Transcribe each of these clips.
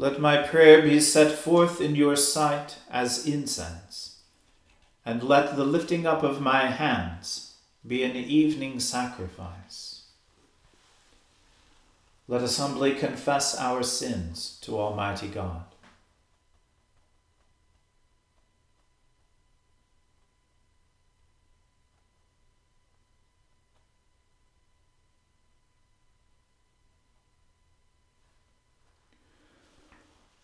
Let my prayer be set forth in your sight as incense, and let the lifting up of my hands be an evening sacrifice. Let us humbly confess our sins to Almighty God.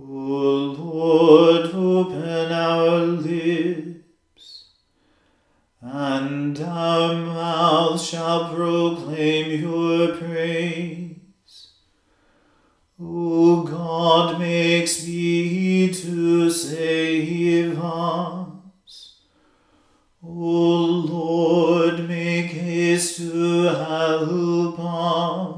O Lord, open our lips, and our mouth shall proclaim your praise. O God, make speed to save us. O Lord, make haste to help us.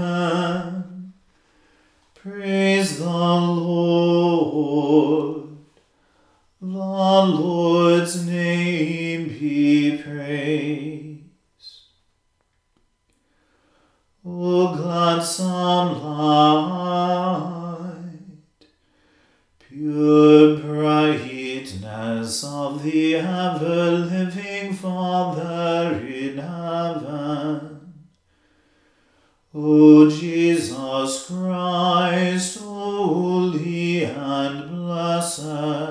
Lord's name be praised. O gladsome light, pure brightness of the ever living Father in heaven. O Jesus Christ, holy and blessed.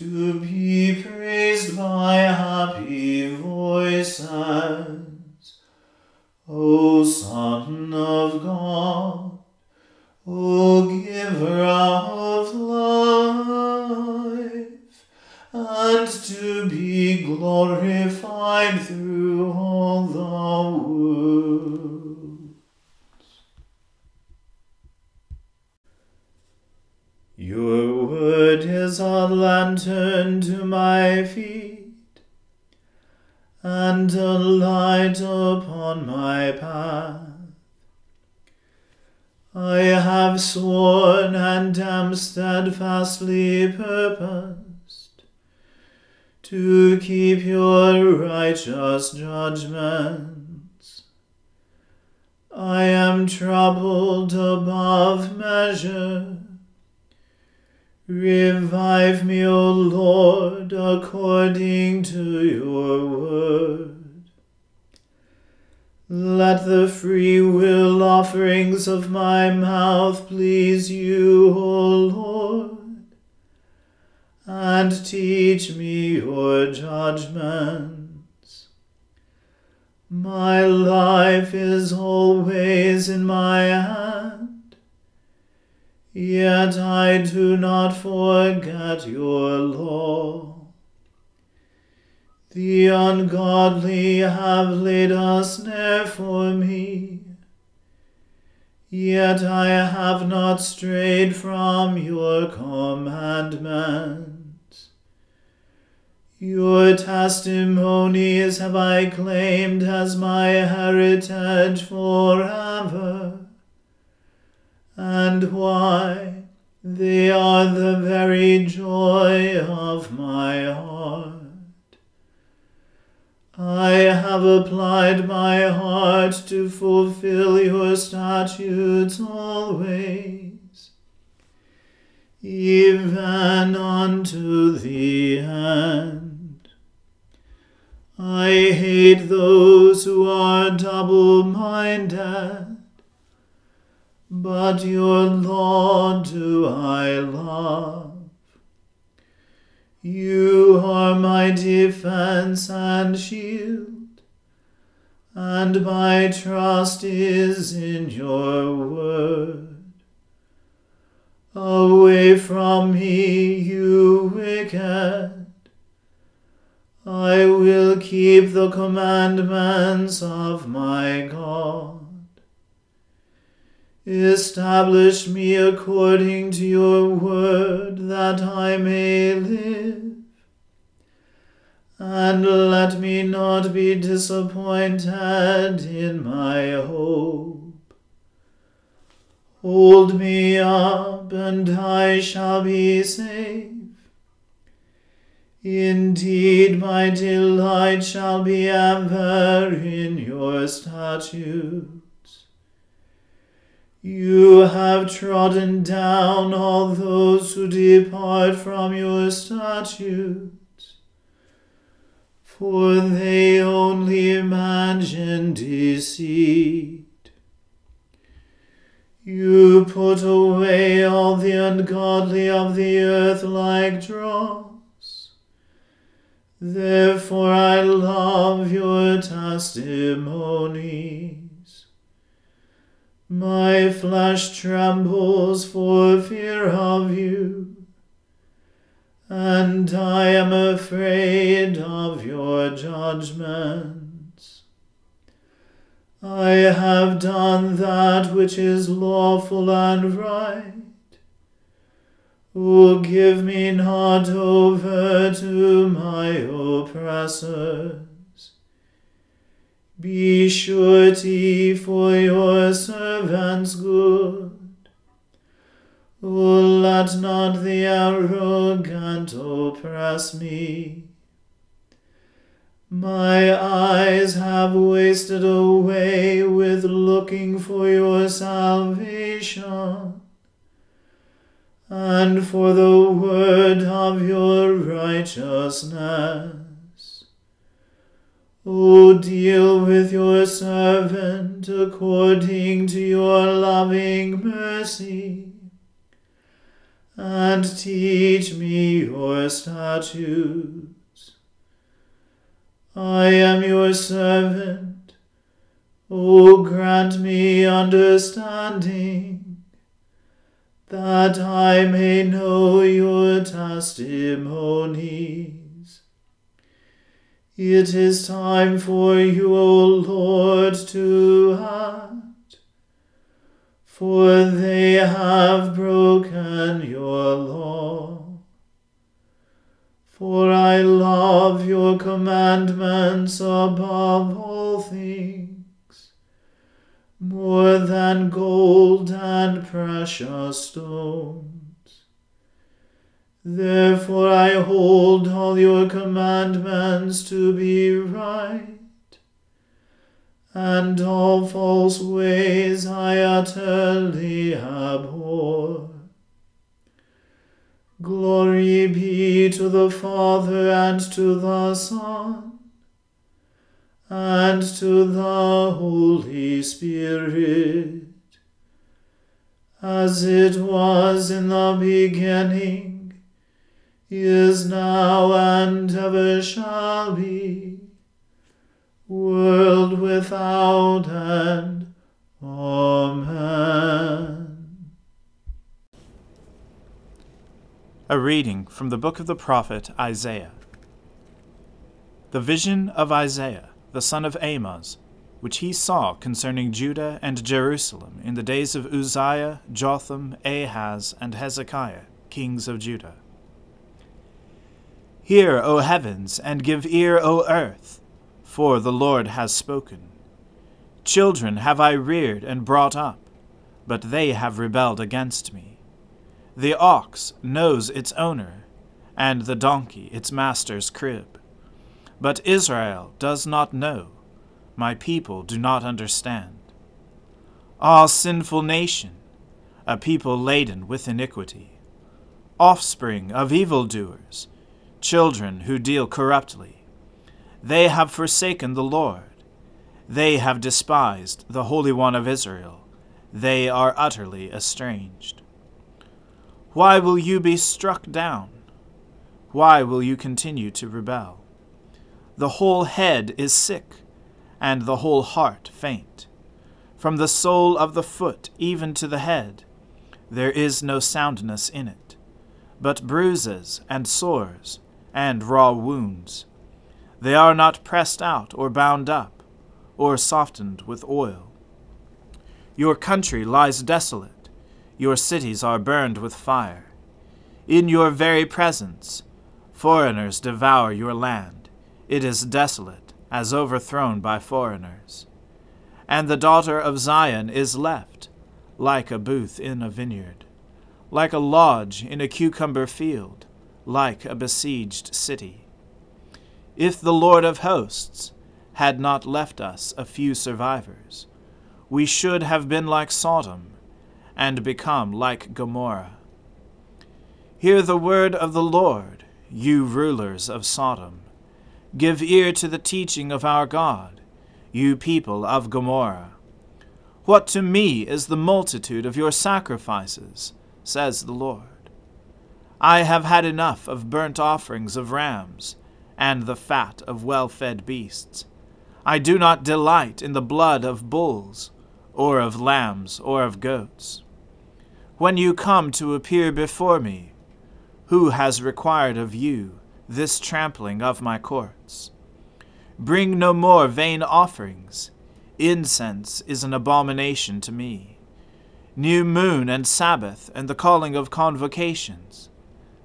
to be praised by happy voices. O Son of God, O Giver of life, and to be glorified through all the world. Your is a lantern to my feet, and a light upon my path. I have sworn and am steadfastly purposed to keep your righteous judgments. I am troubled above measure Revive me, O Lord, according to your word. Let the free will offerings of my mouth please you, O Lord, and teach me your judgments. My life is always in my hand Yet I do not forget your law. The ungodly have laid a snare for me, yet I have not strayed from your commandments. Your testimonies have I claimed as my heritage forever and why they are the very joy of my heart. I have applied my heart to fulfill your statutes always, even unto the end. I hate those who are double minded but your law do I love. You are my defense and shield, and my trust is in your word. Away from me, you wicked. I will keep the commandments of my God. Establish me according to your word, that I may live. And let me not be disappointed in my hope. Hold me up, and I shall be safe. Indeed, my delight shall be ever in your statutes. You have trodden down all those who depart from your statutes, for they only imagine deceit. You put away all the ungodly of the earth like dross. Therefore I love your testimony. My flesh trembles for fear of you, and I am afraid of your judgments. I have done that which is lawful and right. O give me not over to my oppressors. Be surety for your servants good. O let not the arrogant oppress me. My eyes have wasted away with looking for your salvation, and for the word of your righteousness. O deal with your servant according to your loving mercy, and teach me your statutes. I am your servant. O grant me understanding, that I may know your testimony. It is time for you, O Lord, to act, for they have broken your law. For I love your commandments above all things, more than gold and precious stones. Therefore I hold all your commandments to be right, and all false ways I utterly abhor. Glory be to the Father and to the Son and to the Holy Spirit, as it was in the beginning, is now, and ever shall be, world without end. Amen. A reading from the book of the prophet Isaiah. The vision of Isaiah, the son of Amoz, which he saw concerning Judah and Jerusalem in the days of Uzziah, Jotham, Ahaz, and Hezekiah, kings of Judah. Hear, O heavens, and give ear, O earth, for the Lord has spoken. Children have I reared and brought up, but they have rebelled against me. The ox knows its owner, and the donkey its master's crib. But Israel does not know, my people do not understand. Ah, sinful nation, a people laden with iniquity, offspring of evildoers, children who deal corruptly. They have forsaken the Lord. They have despised the Holy One of Israel. They are utterly estranged. Why will you be struck down? Why will you continue to rebel? The whole head is sick, and the whole heart faint. From the sole of the foot even to the head, there is no soundness in it, but bruises and sores and raw wounds. They are not pressed out or bound up, or softened with oil. Your country lies desolate your cities are burned with fire. In your very presence, foreigners devour your land. It is desolate, as overthrown by foreigners. And the daughter of Zion is left, like a booth in a vineyard, like a lodge in a cucumber field, like a besieged city. If the Lord of hosts had not left us a few survivors, we should have been like Sodom and become like Gomorrah. Hear the word of the Lord, you rulers of Sodom. Give ear to the teaching of our God, you people of Gomorrah. What to me is the multitude of your sacrifices, says the Lord. I have had enough of burnt offerings of rams, and the fat of well fed beasts. I do not delight in the blood of bulls, or of lambs, or of goats when you come to appear before me? Who has required of you this trampling of my courts? Bring no more vain offerings. Incense is an abomination to me. New moon and Sabbath and the calling of convocations.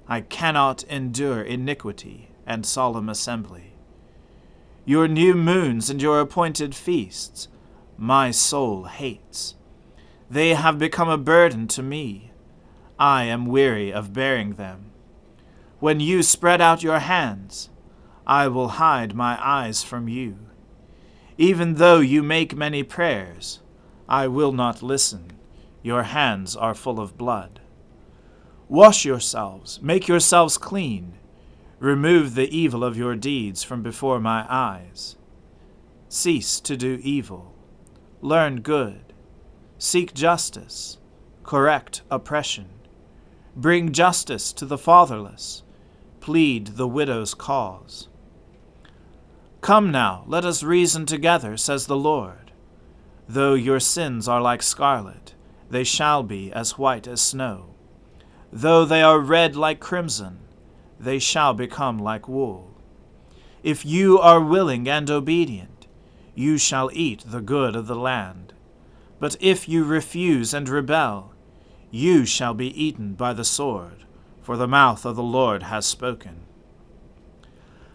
I cannot endure iniquity and solemn assembly. Your new moons and your appointed feasts, my soul hates. They have become a burden to me. I am weary of bearing them. When you spread out your hands, I will hide my eyes from you. Even though you make many prayers, I will not listen. Your hands are full of blood. Wash yourselves, make yourselves clean. Remove the evil of your deeds from before my eyes. Cease to do evil. Learn good Seek justice, correct oppression, bring justice to the fatherless, plead the widow's cause. Come now, let us reason together, says the Lord. Though your sins are like scarlet, they shall be as white as snow. Though they are red like crimson, they shall become like wool. If you are willing and obedient, you shall eat the good of the land. But if you refuse and rebel, you shall be eaten by the sword, for the mouth of the Lord has spoken.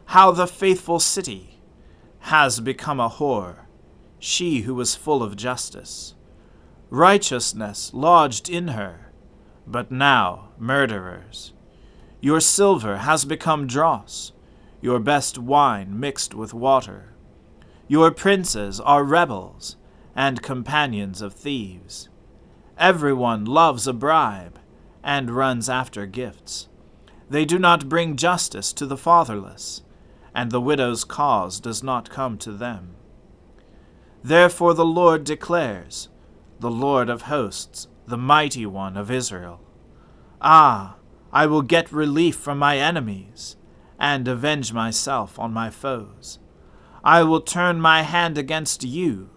How the faithful city has become a whore, she who was full of justice. Righteousness lodged in her, but now murderers. Your silver has become dross, your best wine mixed with water. Your princes are rebels and companions of thieves. Everyone loves a bribe and runs after gifts. They do not bring justice to the fatherless, and the widow's cause does not come to them. Therefore the Lord declares, the Lord of hosts, the mighty one of Israel Ah, I will get relief from my enemies, and avenge myself on my foes. I will turn my hand against you,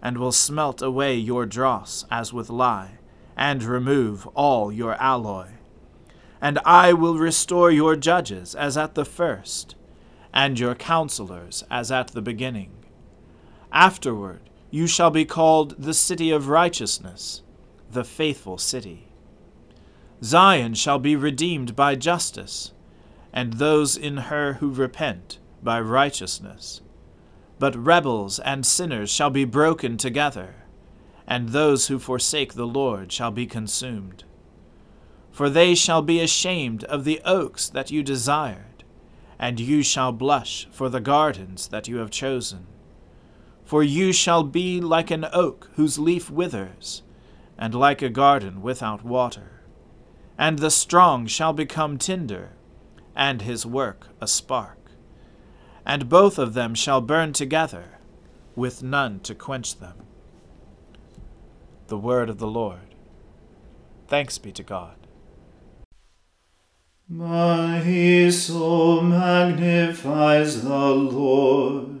and will smelt away your dross as with lye, and remove all your alloy and I will restore your judges as at the first, and your counselors as at the beginning. Afterward you shall be called the city of righteousness, the faithful city. Zion shall be redeemed by justice, and those in her who repent by righteousness. But rebels and sinners shall be broken together, and those who forsake the Lord shall be consumed for they shall be ashamed of the oaks that you desired, and you shall blush for the gardens that you have chosen. For you shall be like an oak whose leaf withers, and like a garden without water. And the strong shall become tinder, and his work a spark. And both of them shall burn together, with none to quench them. The word of the Lord. Thanks be to God. My soul magnifies the Lord,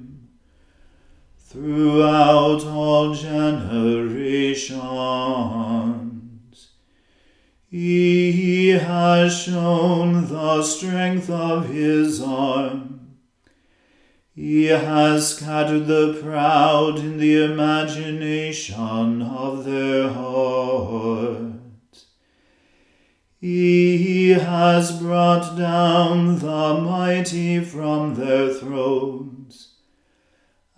throughout all generations. He has shown the strength of his arm. He has scattered the proud in the imagination of their heart. He has brought down the mighty from their thrones,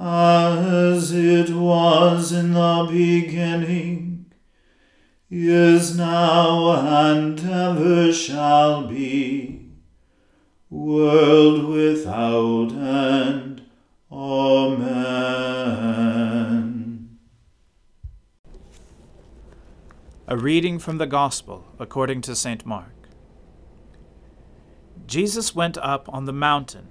as it was in the beginning, is now, and ever shall be, world without end. Amen. A reading from the Gospel according to St. Mark. Jesus went up on the mountain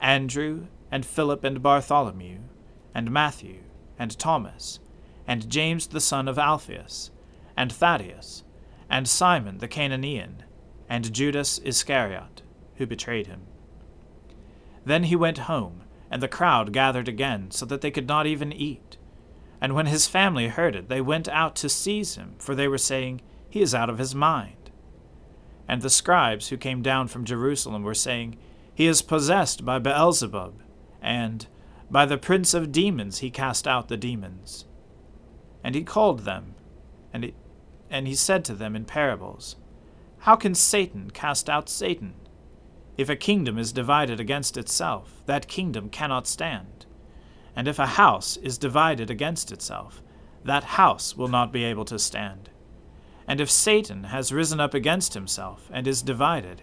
Andrew, and Philip, and Bartholomew, and Matthew, and Thomas, and James the son of Alphaeus, and Thaddeus, and Simon the Cananean, and Judas Iscariot, who betrayed him. Then he went home, and the crowd gathered again, so that they could not even eat. And when his family heard it, they went out to seize him, for they were saying, He is out of his mind. And the scribes who came down from Jerusalem were saying, He is possessed by Beelzebub, and by the prince of demons he cast out the demons. And he called them, and he, and he said to them in parables, How can Satan cast out Satan? If a kingdom is divided against itself, that kingdom cannot stand. And if a house is divided against itself, that house will not be able to stand. And if Satan has risen up against himself and is divided,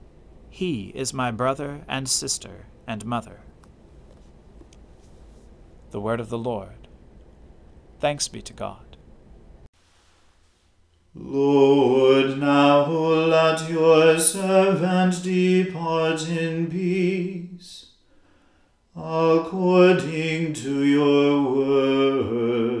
he is my brother and sister and mother. The word of the Lord. Thanks be to God. Lord, now let your servant depart in peace, according to your word.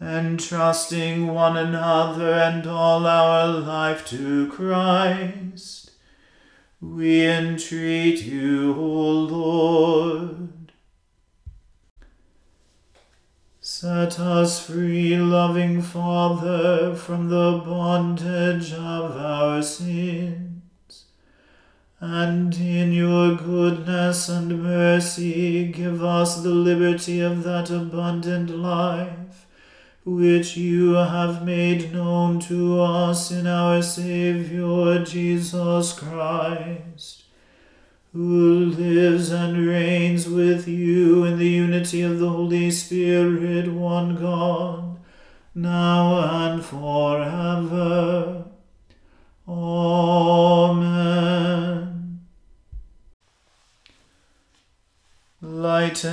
entrusting one another and all our life to Christ, we entreat you, O Lord. Set us free, loving Father, from the bondage of our sins, and in your goodness and mercy give us the liberty of that abundant life which you have made known to us in our Saviour Jesus Christ, who lives and reigns with you in the unity of the Holy Spirit, one God, now and forever.